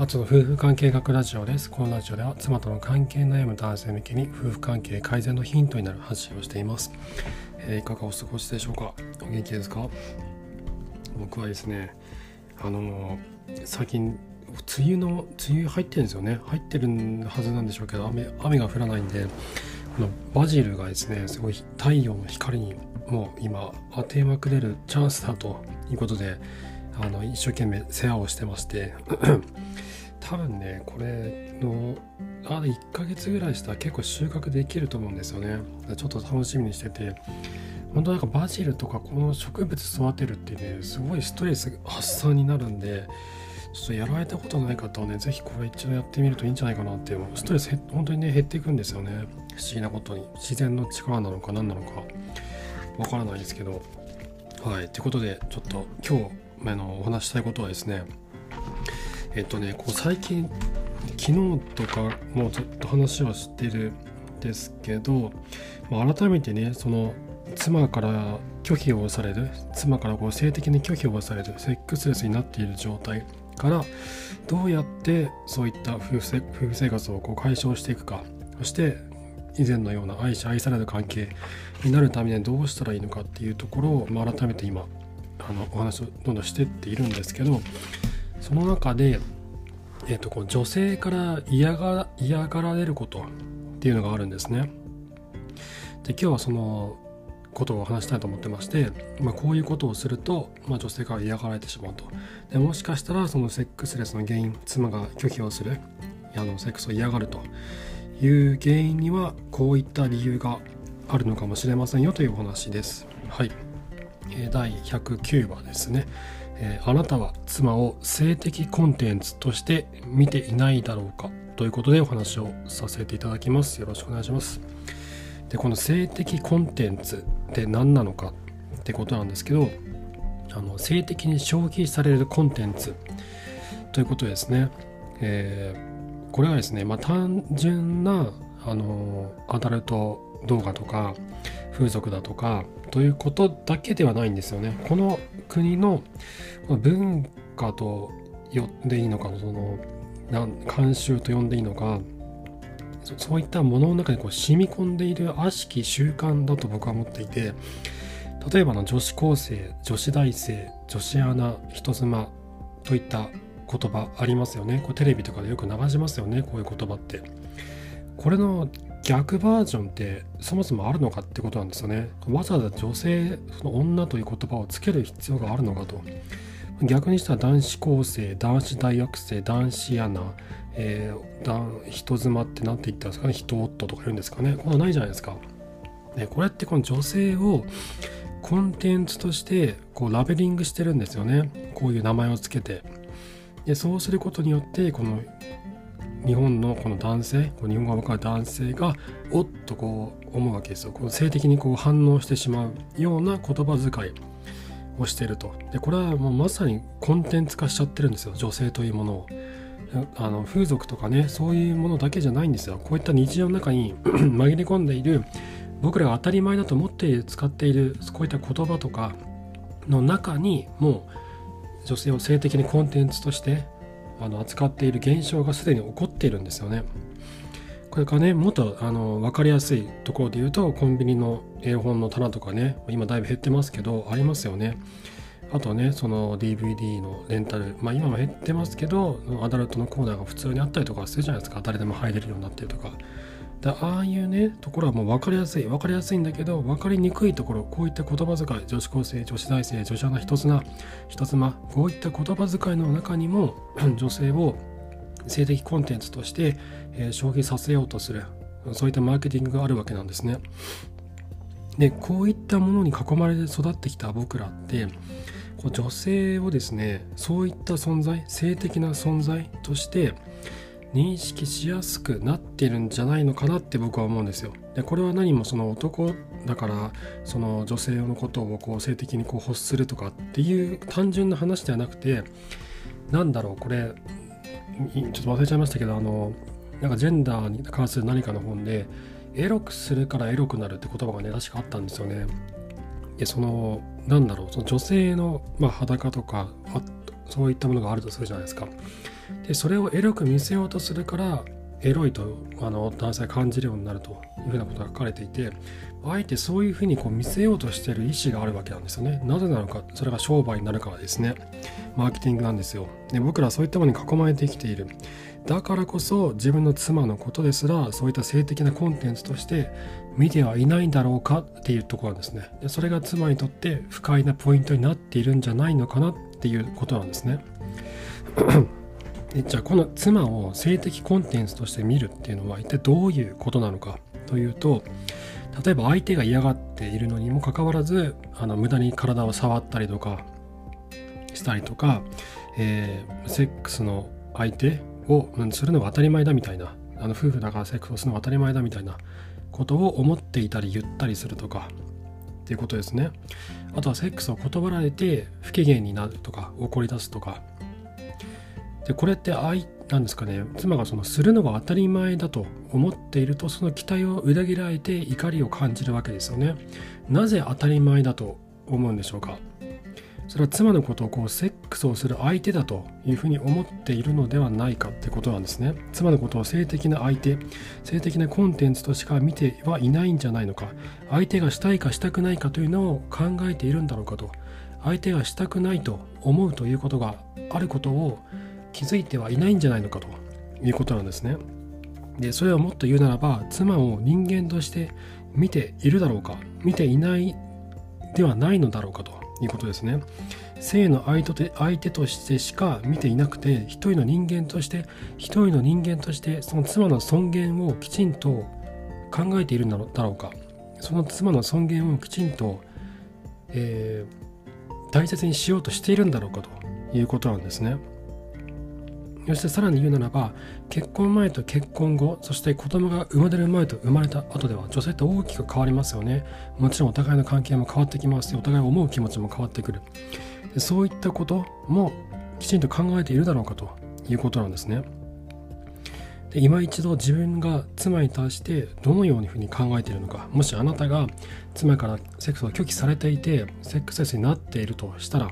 あとの夫婦関係学ラジオです。このラジオでは妻との関係悩む男性向けに夫婦関係改善のヒントになる発信をしています。えー、いかがお過ごしでしょうか？お元気ですか？僕はですね、あのー、最近梅雨の梅雨入ってるんですよね入ってるはずなんでしょうけど雨雨が降らないんでこのバジルがですねすごい太陽の光にもう今当てまくれるチャンスだということであの一生懸命世話をしてまして多分ねこれのあと1ヶ月ぐらいしたら結構収穫できると思うんですよね。ちょっと楽しみにしてて。本当なんかバジルとかこの植物育てるってねすごいストレス発散になるんでちょっとやられたことない方はね是非これ一度やってみるといいんじゃないかなってストレス本当にね減っていくんですよね。不思議なことに。自然の力なのか何なのか。わからないですけど。はい。ということでちょっと今日あのお話したいことはですねえっとねこう最近昨日とかもずっと話はしてるんですけど、まあ、改めてねその妻から拒否をされる妻からこう性的に拒否をされるセックスレスになっている状態からどうやってそういった夫婦生活をこう解消していくかそして以前のような愛し愛される関係になるためにはどうしたらいいのかっていうところを、まあ、改めて今あのお話をどんどんしてっているんですけどその中で、えーと、こう女性から嫌が嫌がられることっていうのがあるんですね。で今日はそのことを話したいと思ってまして、まあ、こういうことをすると、まあ、女性から嫌がられてしまうとでもしかしたらそのセックスレスの原因妻が拒否をするあのセックスを嫌がるという原因にはこういった理由があるのかもしれませんよというお話です。はい第109話ですね、えあなたは妻を性的コンテンツとして見ていないだろうか？ということでお話をさせていただきます。よろしくお願いします。で、この性的コンテンツって何なのか？ってことなんですけど、あの性的に消費されるコンテンツということですね。えー、これはですね、まあ、単純なあのアダルト動画とか風俗だとかということだけではないんですよね。この国の文化と呼んでいいのかその慣習と呼んでいいのかそういったものの中にこう染み込んでいる悪しき習慣だと僕は思っていて例えばの女子高生女子大生女子アナ人妻といった言葉ありますよね。こうテレビとかでよく流しますよねこういう言葉って。これの逆バージョンってそもそもあるのかってことなんですよね。わざわざ女性その女という言葉をつける必要があるのかと。逆にしたら男子高生男子大学生男子アナ、えー、人妻って何て言ったんですかね。人夫とか言うんですかね。これなないじゃないですか。でこれってこの女性をコンテンツとしてこうラベリングしてるんですよね。こういう名前をつけて。でそうすることによってこの日本のこの男性日本語が分かる男性がおっとこう思うわけですよ。こう性的にこう反応してしまうような言葉遣いをしていると。でこれはもうまさにコンテンツ化しちゃってるんですよ。女性というものを。あの風俗とかねそういうものだけじゃないんですよ。こういった日常の中に 紛れ込んでいる僕らが当たり前だと思っている使っているこういった言葉とかの中にもう女性を性的にコンテンツとしてあの扱っている現象がすでに起こっているんですよね。これかねもっとあの分かりやすいところで言うとコンビニの絵本の棚とかね今だいぶ減ってますけどありますよね。あとねその DVD のレンタルまあ今も減ってますけどアダルトのコーナーが普通にあったりとかするじゃないですか誰でも入れるようになってるとかだああいうねところはもう分かりやすい分かりやすいんだけど分かりにくいところこういった言葉遣い女子高生女子大生女子アナ一つな一妻こういった言葉遣いの中にも 女性を性的コンテンツとして、えー、消費させようとするそういったマーケティングがあるわけなんですね。でこういったものに囲まれて育ってきた僕らってこう女性をですねそういった存在性的な存在として認識しやすくなってるんじゃないのかなって僕は思うんですよ。でこれは何もその男だからその女性のことをこう性的にこう欲するとかっていう単純な話ではなくてなんだろうこれちょっと忘れちゃいましたけどあのなんかジェンダーに関する何かの本でエロくするからエロくなるって言葉がね確かあったんですよね。でそのなんだろうその女性の、まあ、裸とかそういったものがあるとするじゃないですか。でそれをエロく見せようとするからエロいとあの男性感じるようになるというふうなことが書かれていてあえてそういうふうにこう見せようとしている意思があるわけなんですよね。なぜなのかそれが商売になるからですね。マーケティングなんですよ。で僕らはそういったものに囲まれてきている。だからこそ自分の妻のことですらそういった性的なコンテンツとして見てはいないんだろうかっていうところなんですね。でそれが妻にとって不快なポイントになっているんじゃないのかなっていうことなんですね。じゃあこの妻を性的コンテンツとして見るっていうのは一体どういうことなのかというと例えば相手が嫌がっているのにもかかわらずあの無駄に体を触ったりとかしたりとか、えー、セックスの相手を、するのが当たり前だみたいなあの夫婦だからセックスをするのが当たり前だみたいなことを思っていたり言ったりするとかっていうことですね。あとはセックスを断られて不機嫌になるとか怒り出すとかでこれって愛なんですかね妻がそのするのが当たり前だと思っているとその期待を裏切られて怒りを感じるわけですよね。なぜ当たり前だと思うんでしょうか。それは妻のことをこうセックスをする相手だというふうに思っているのではないかってことなんですね。妻のことを性的な相手性的なコンテンツとしか見てはいないんじゃないのか。相手がしたいかしたくないかというのを考えているんだろうかと。相手がしたくないと思うということがあることを気づいてはいないんじゃないのかということなんですね。でそれをもっと言うならば妻を人間として見ているだろうか見ていないではないのだろうかということですね。性の相手相手としてしか見ていなくて一人の人間として一人の人間としてその妻の尊厳をきちんと考えているんだろうかその妻の尊厳をきちんと、えー、大切にしようとしているんだろうかということなんですね。そしてさらに言うならば結婚前と結婚後そして子供が生まれる前と生まれた後では女性って大きく変わりますよね。もちろんお互いの関係も変わってきますしお互い思う気持ちも変わってくる。そういったこともきちんと考えているだろうかということなんですね。で今一度自分が妻に対してどのようにふうに考えているのか。もしあなたが妻からセックスを拒否されていてセックスレスになっているとしたら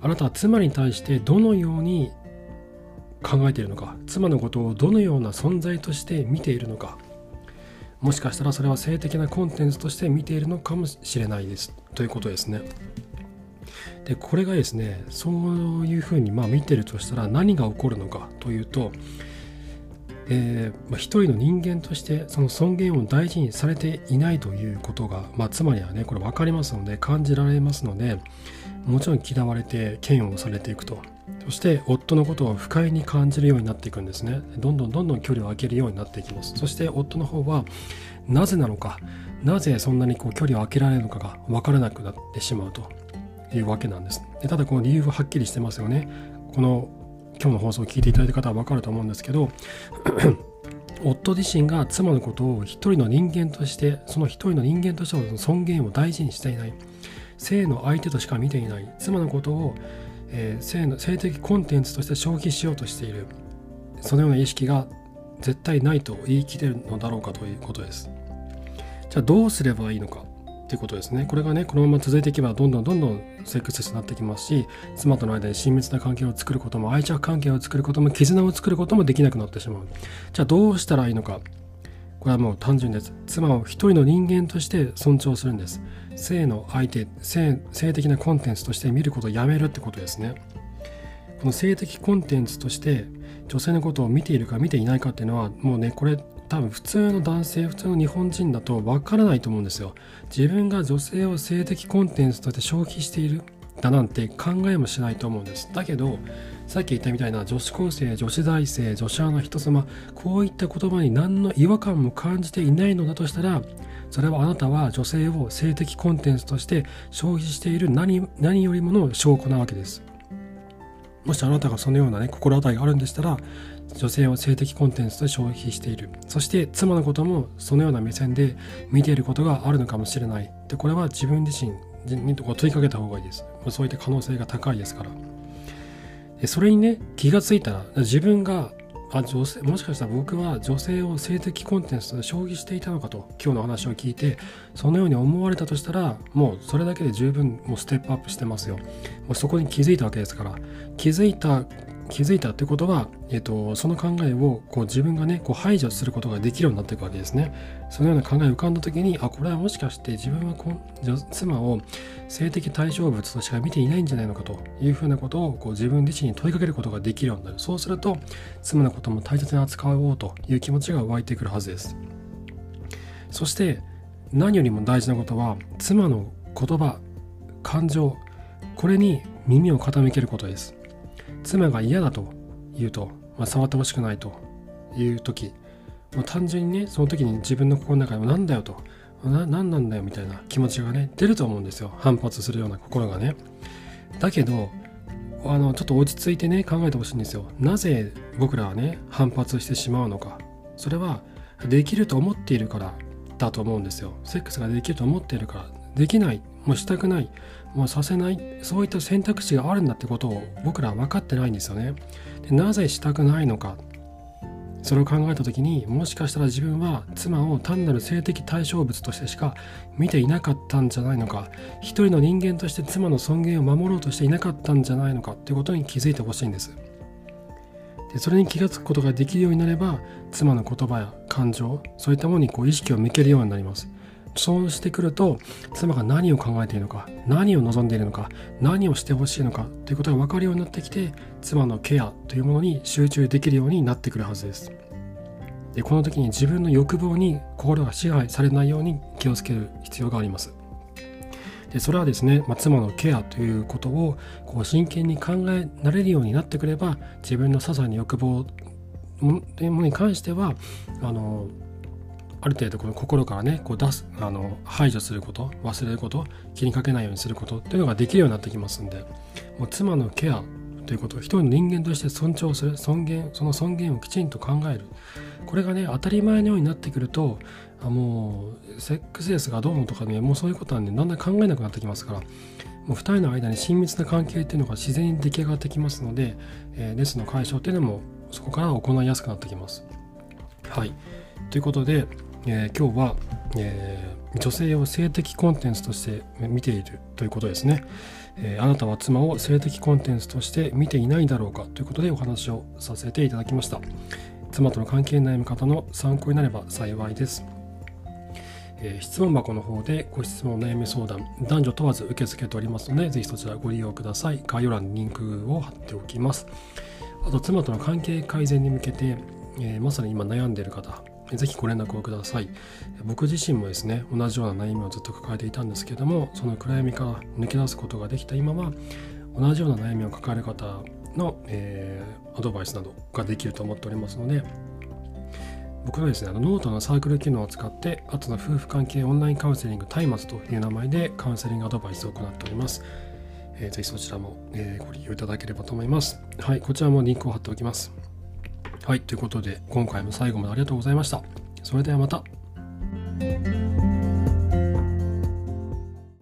あなたは妻に対してどのように考えているのか妻のことをどのような存在として見ているのかもしかしたらそれは性的なコンテンツとして見ているのかもしれないですということですね。でこれがですねそういうふうにまあ見てるとしたら何が起こるのかというと、えーまあ、一人の人間としてその尊厳を大事にされていないということが、まあ、妻にはねこれ分かりますので感じられますのでもちろん嫌われて嫌悪されていくと。そして夫のことを不快に感じるようになっていくんですね。どんどんどんどん距離を空けるようになっていきます。そして夫の方はなぜなのか。なぜそんなにこう距離を空けられるのかが分からなくなってしまうと。いうわけなんです。でただこの理由ははっきりしてますよね。この今日の放送を聞いていただいた方は分かると思うんですけど 夫自身が妻のことを一人の人間としてその一人の人間としての尊厳を大事にしていない。性の相手としか見ていない。妻のことをえー、性の性的コンテンツとして消費しようとしている。そのような意識が絶対ないと言い切れるのだろうかということです。じゃあどうすればいいのか？ということですね。これがねこのまま続いていけばどんどんどんどんセックスになってきますし妻との間に親密な関係を作ることも愛着関係を作ることも絆を作ることもできなくなってしまう。じゃあどうしたらいいのか？これはもう単純です。妻を一人の人間として尊重するんです。性の相手、性性的なコンテンツとして見ることをやめるってことですね。この性的コンテンツとして女性のことを見ているか見ていないかっていうのはもうねこれ多分普通の男性普通の日本人だとわからないと思うんですよ。自分が女性を性的コンテンツとして消費しているだなんて考えもしないと思うんです。だけどさっき言ったみたいな女子高生、女子大生、女子アナ人様、こういった言葉に何の違和感も感じていないのだとしたら、それはあなたは女性を性的コンテンツとして消費している何何よりもの証拠なわけです。もしあなたがそのようなね、心当たりがあるんでしたら、女性を性的コンテンツと消費している。そして妻のこともそのような目線で見ていることがあるのかもしれない。で、これは自分自身に問いかけた方がいいです。そういった可能性が高いですから。でそれにね気がついたら自分があ女性もしかしたら僕は女性を性的コンテンツで消費していたのかと今日の話を聞いてそのように思われたとしたらもうそれだけで十分もうステップアップしてますよ。もうそこに気づいたわけですから。気づいた気づいたってことは、えーと、その考えをこう自分がねこう排除することができるようになっていくわけですね。そのような考えが浮かんだ時にあこれはもしかして自分はこ妻を性的対象物としか見ていないんじゃないのかというふうなことをこう自分自身に問いかけることができるようになる。そうすると妻のことも大切に扱おうという気持ちが湧いてくるはずです。そして何よりも大事なことは妻の言葉感情これに耳を傾けることです。妻が嫌だと言うと、まあ、触ってほしくないという時もう単純にねその時に自分の心の中でも何だよとな何なんだよみたいな気持ちがね出ると思うんですよ。反発するような心がね。だけどあのちょっと落ち着いてね考えてほしいんですよ。なぜ僕らはね反発してしまうのか。それはできると思っているからだと思うんですよ。セックスができると思っているからできないもうしたくない。もうさせない。そういった選択肢があるんだってことを僕らは分かってないんですよね。でなぜしたくないのか。それを考えた時にもしかしたら自分は妻を単なる性的対象物としてしか見ていなかったんじゃないのか。一人の人間として妻の尊厳を守ろうとしていなかったんじゃないのか。ということに気づいてほしいんです。でそれに気が付くことができるようになれば妻の言葉や感情そういったものにこう意識を向けるようになります。そうしてくると妻が何を考えているのか何を望んでいるのか何をしてほしいのかということが分かるようになってきて妻のケアというものに集中できるようになってくるはずです。でこの時に自分の欲望に心が支配されないように気をつける必要があります。でそれはですね、まあ、妻のケアということをこう真剣に考えられるようになってくれば自分の些細な欲望というものに関してはあのある程度この心からねこう出すあの排除すること忘れること気にかけないようにすることっていうのができるようになってきますんでもう妻のケアということを人の人間として尊重する尊厳その尊厳をきちんと考えるこれがね当たり前のようになってくるとあもうセックスレスがどうのとかねもうそういうことなんでだんだん考えなくなってきますからもう2人の間に親密な関係っていうのが自然に出来上がってきますので、えー、レスの解消っていうのもそこから行いやすくなってきます。はいということで、えー、今日は、えー、女性を性的コンテンツとして見ているということですね、えー、あなたは妻を性的コンテンツとして見ていないだろうかということでお話をさせていただきました。妻との関係悩み方の参考になれば幸いです。え質問箱の方でご質問悩み相談男女問わず受け付けておりますのでぜひそちらご利用ください。概要欄にリンクを貼っておきます。あと妻との関係改善に向けて、え、まさに今悩んでいる方ぜひご連絡をください。僕自身もですね、同じような悩みをずっと抱えていたんですけども、その暗闇から抜け出すことができた今は、同じような悩みを抱える方の、えー、アドバイスなどができると思っておりますので、僕はですね、あのノートのサークル機能を使って、あとの夫婦関係オンラインカウンセリング松明という名前でカウンセリングアドバイスを行っております。えー、ぜひそちらも、えー、ご利用いただければと思います。はい、こちらもリンクを貼っておきます。はい、ということで今回も最後までありがとうございました。それではまた。